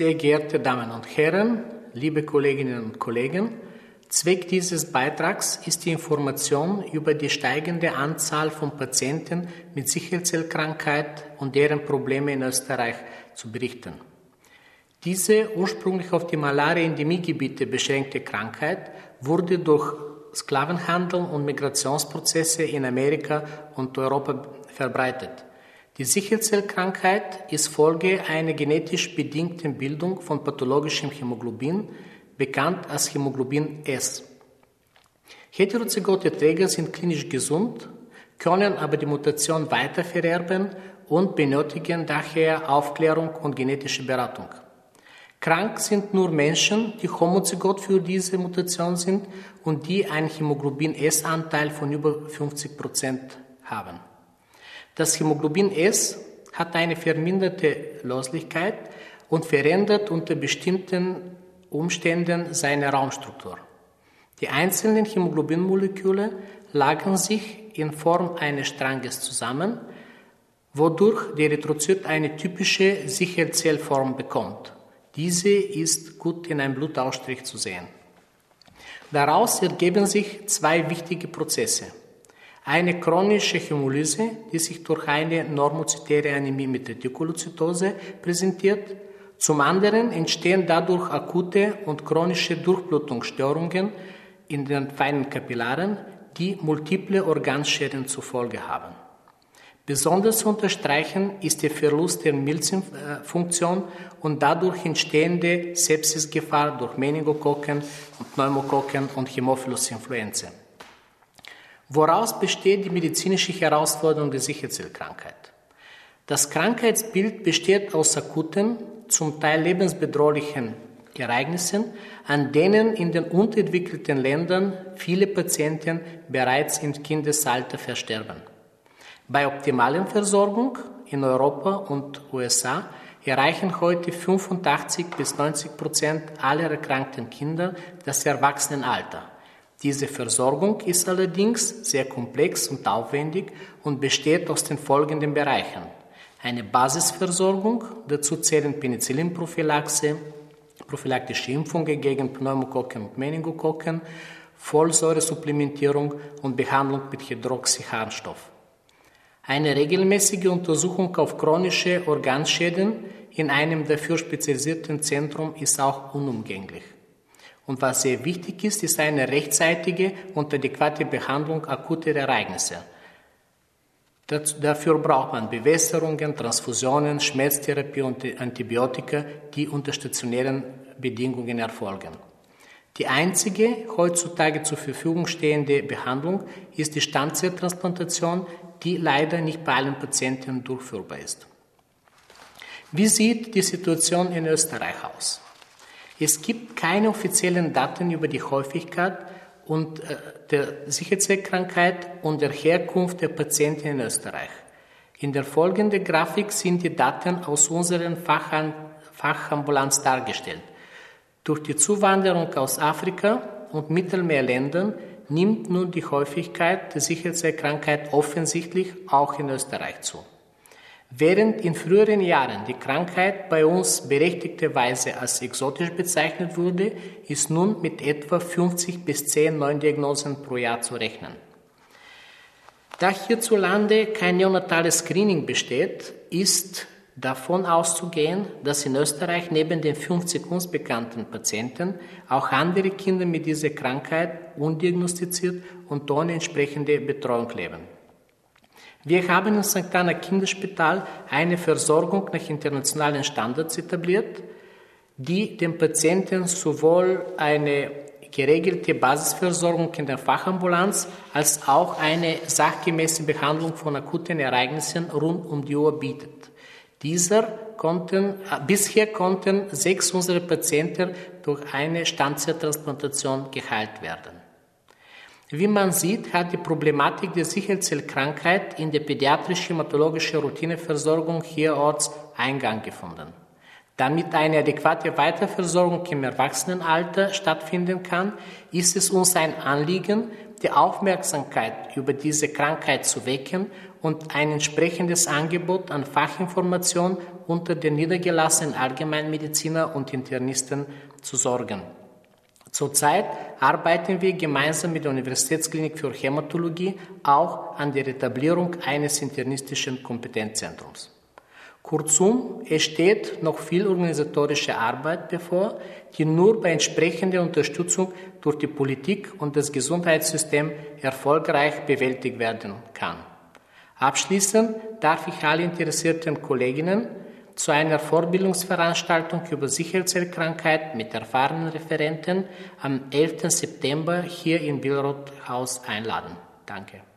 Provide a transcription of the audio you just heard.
Sehr geehrte Damen und Herren, liebe Kolleginnen und Kollegen, Zweck dieses Beitrags ist die Information über die steigende Anzahl von Patienten mit Sichelzellkrankheit und deren Probleme in Österreich zu berichten. Diese ursprünglich auf die Malaria-Endemiegebiete beschränkte Krankheit wurde durch Sklavenhandel und Migrationsprozesse in Amerika und Europa verbreitet. Die Sichelzellkrankheit ist Folge einer genetisch bedingten Bildung von pathologischem Hämoglobin, bekannt als Hämoglobin S. Heterozygote Träger sind klinisch gesund, können aber die Mutation weitervererben und benötigen daher Aufklärung und genetische Beratung. Krank sind nur Menschen, die homozygot für diese Mutation sind und die einen Hämoglobin S-Anteil von über 50 Prozent haben. Das Hämoglobin S hat eine verminderte Loslichkeit und verändert unter bestimmten Umständen seine Raumstruktur. Die einzelnen Hämoglobinmoleküle lagern sich in Form eines Stranges zusammen, wodurch der Erythrozyt eine typische Sicherzellform bekommt. Diese ist gut in einem Blutausstrich zu sehen. Daraus ergeben sich zwei wichtige Prozesse. Eine chronische Hämolyse, die sich durch eine normozytäre Anämie mit Retikulozytose präsentiert. Zum anderen entstehen dadurch akute und chronische Durchblutungsstörungen in den feinen Kapillaren, die multiple Organschäden zur Folge haben. Besonders zu unterstreichen ist der Verlust der Milzfunktion und dadurch entstehende Sepsisgefahr durch Meningokokken und Pneumokokken und Hämophilus influenzae. Woraus besteht die medizinische Herausforderung der Sicherzellkrankheit? Das Krankheitsbild besteht aus akuten, zum Teil lebensbedrohlichen Ereignissen, an denen in den unterentwickelten Ländern viele Patienten bereits im Kindesalter versterben. Bei optimalen Versorgung in Europa und USA erreichen heute 85 bis 90 Prozent aller erkrankten Kinder das Erwachsenenalter. Diese Versorgung ist allerdings sehr komplex und aufwendig und besteht aus den folgenden Bereichen. Eine Basisversorgung, dazu zählen Penicillinprophylaxe, prophylaktische Impfungen gegen Pneumokokken und Meningokokken, Folsäuresupplementierung und Behandlung mit Hydroxyharnstoff. Eine regelmäßige Untersuchung auf chronische Organschäden in einem dafür spezialisierten Zentrum ist auch unumgänglich. Und was sehr wichtig ist, ist eine rechtzeitige und adäquate Behandlung akuter Ereignisse. Dafür braucht man Bewässerungen, Transfusionen, Schmerztherapie und Antibiotika, die unter stationären Bedingungen erfolgen. Die einzige heutzutage zur Verfügung stehende Behandlung ist die Stammzelltransplantation, die leider nicht bei allen Patienten durchführbar ist. Wie sieht die Situation in Österreich aus? Es gibt keine offiziellen Daten über die Häufigkeit und äh, der Sicherheitskrankheit und der Herkunft der Patienten in Österreich. In der folgenden Grafik sind die Daten aus unseren Fachan Fachambulanz dargestellt. Durch die Zuwanderung aus Afrika und Mittelmeerländern nimmt nun die Häufigkeit der Sicherheitskrankheit offensichtlich auch in Österreich zu. Während in früheren Jahren die Krankheit bei uns berechtigterweise als exotisch bezeichnet wurde, ist nun mit etwa 50 bis 10 Diagnosen pro Jahr zu rechnen. Da hierzulande kein neonatales Screening besteht, ist davon auszugehen, dass in Österreich neben den 50 uns bekannten Patienten auch andere Kinder mit dieser Krankheit undiagnostiziert und ohne entsprechende Betreuung leben. Wir haben im St. Anna Kinderspital eine Versorgung nach internationalen Standards etabliert, die dem Patienten sowohl eine geregelte Basisversorgung in der Fachambulanz als auch eine sachgemäße Behandlung von akuten Ereignissen rund um die Uhr bietet. Dieser konnten, bisher konnten sechs unserer Patienten durch eine Stammzelltransplantation geheilt werden. Wie man sieht, hat die Problematik der Sichelzellkrankheit in der pädiatrisch-hämatologischen Routineversorgung hierorts Eingang gefunden. Damit eine adäquate Weiterversorgung im Erwachsenenalter stattfinden kann, ist es uns ein Anliegen, die Aufmerksamkeit über diese Krankheit zu wecken und ein entsprechendes Angebot an Fachinformation unter den niedergelassenen Allgemeinmediziner und Internisten zu sorgen. Zurzeit arbeiten wir gemeinsam mit der Universitätsklinik für Hämatologie auch an der Etablierung eines internistischen Kompetenzzentrums. Kurzum, es steht noch viel organisatorische Arbeit bevor, die nur bei entsprechender Unterstützung durch die Politik und das Gesundheitssystem erfolgreich bewältigt werden kann. Abschließend darf ich alle interessierten Kolleginnen zu einer Vorbildungsveranstaltung über Sicherheitskrankheit mit erfahrenen Referenten am 11. September hier im Billroth Haus einladen. Danke.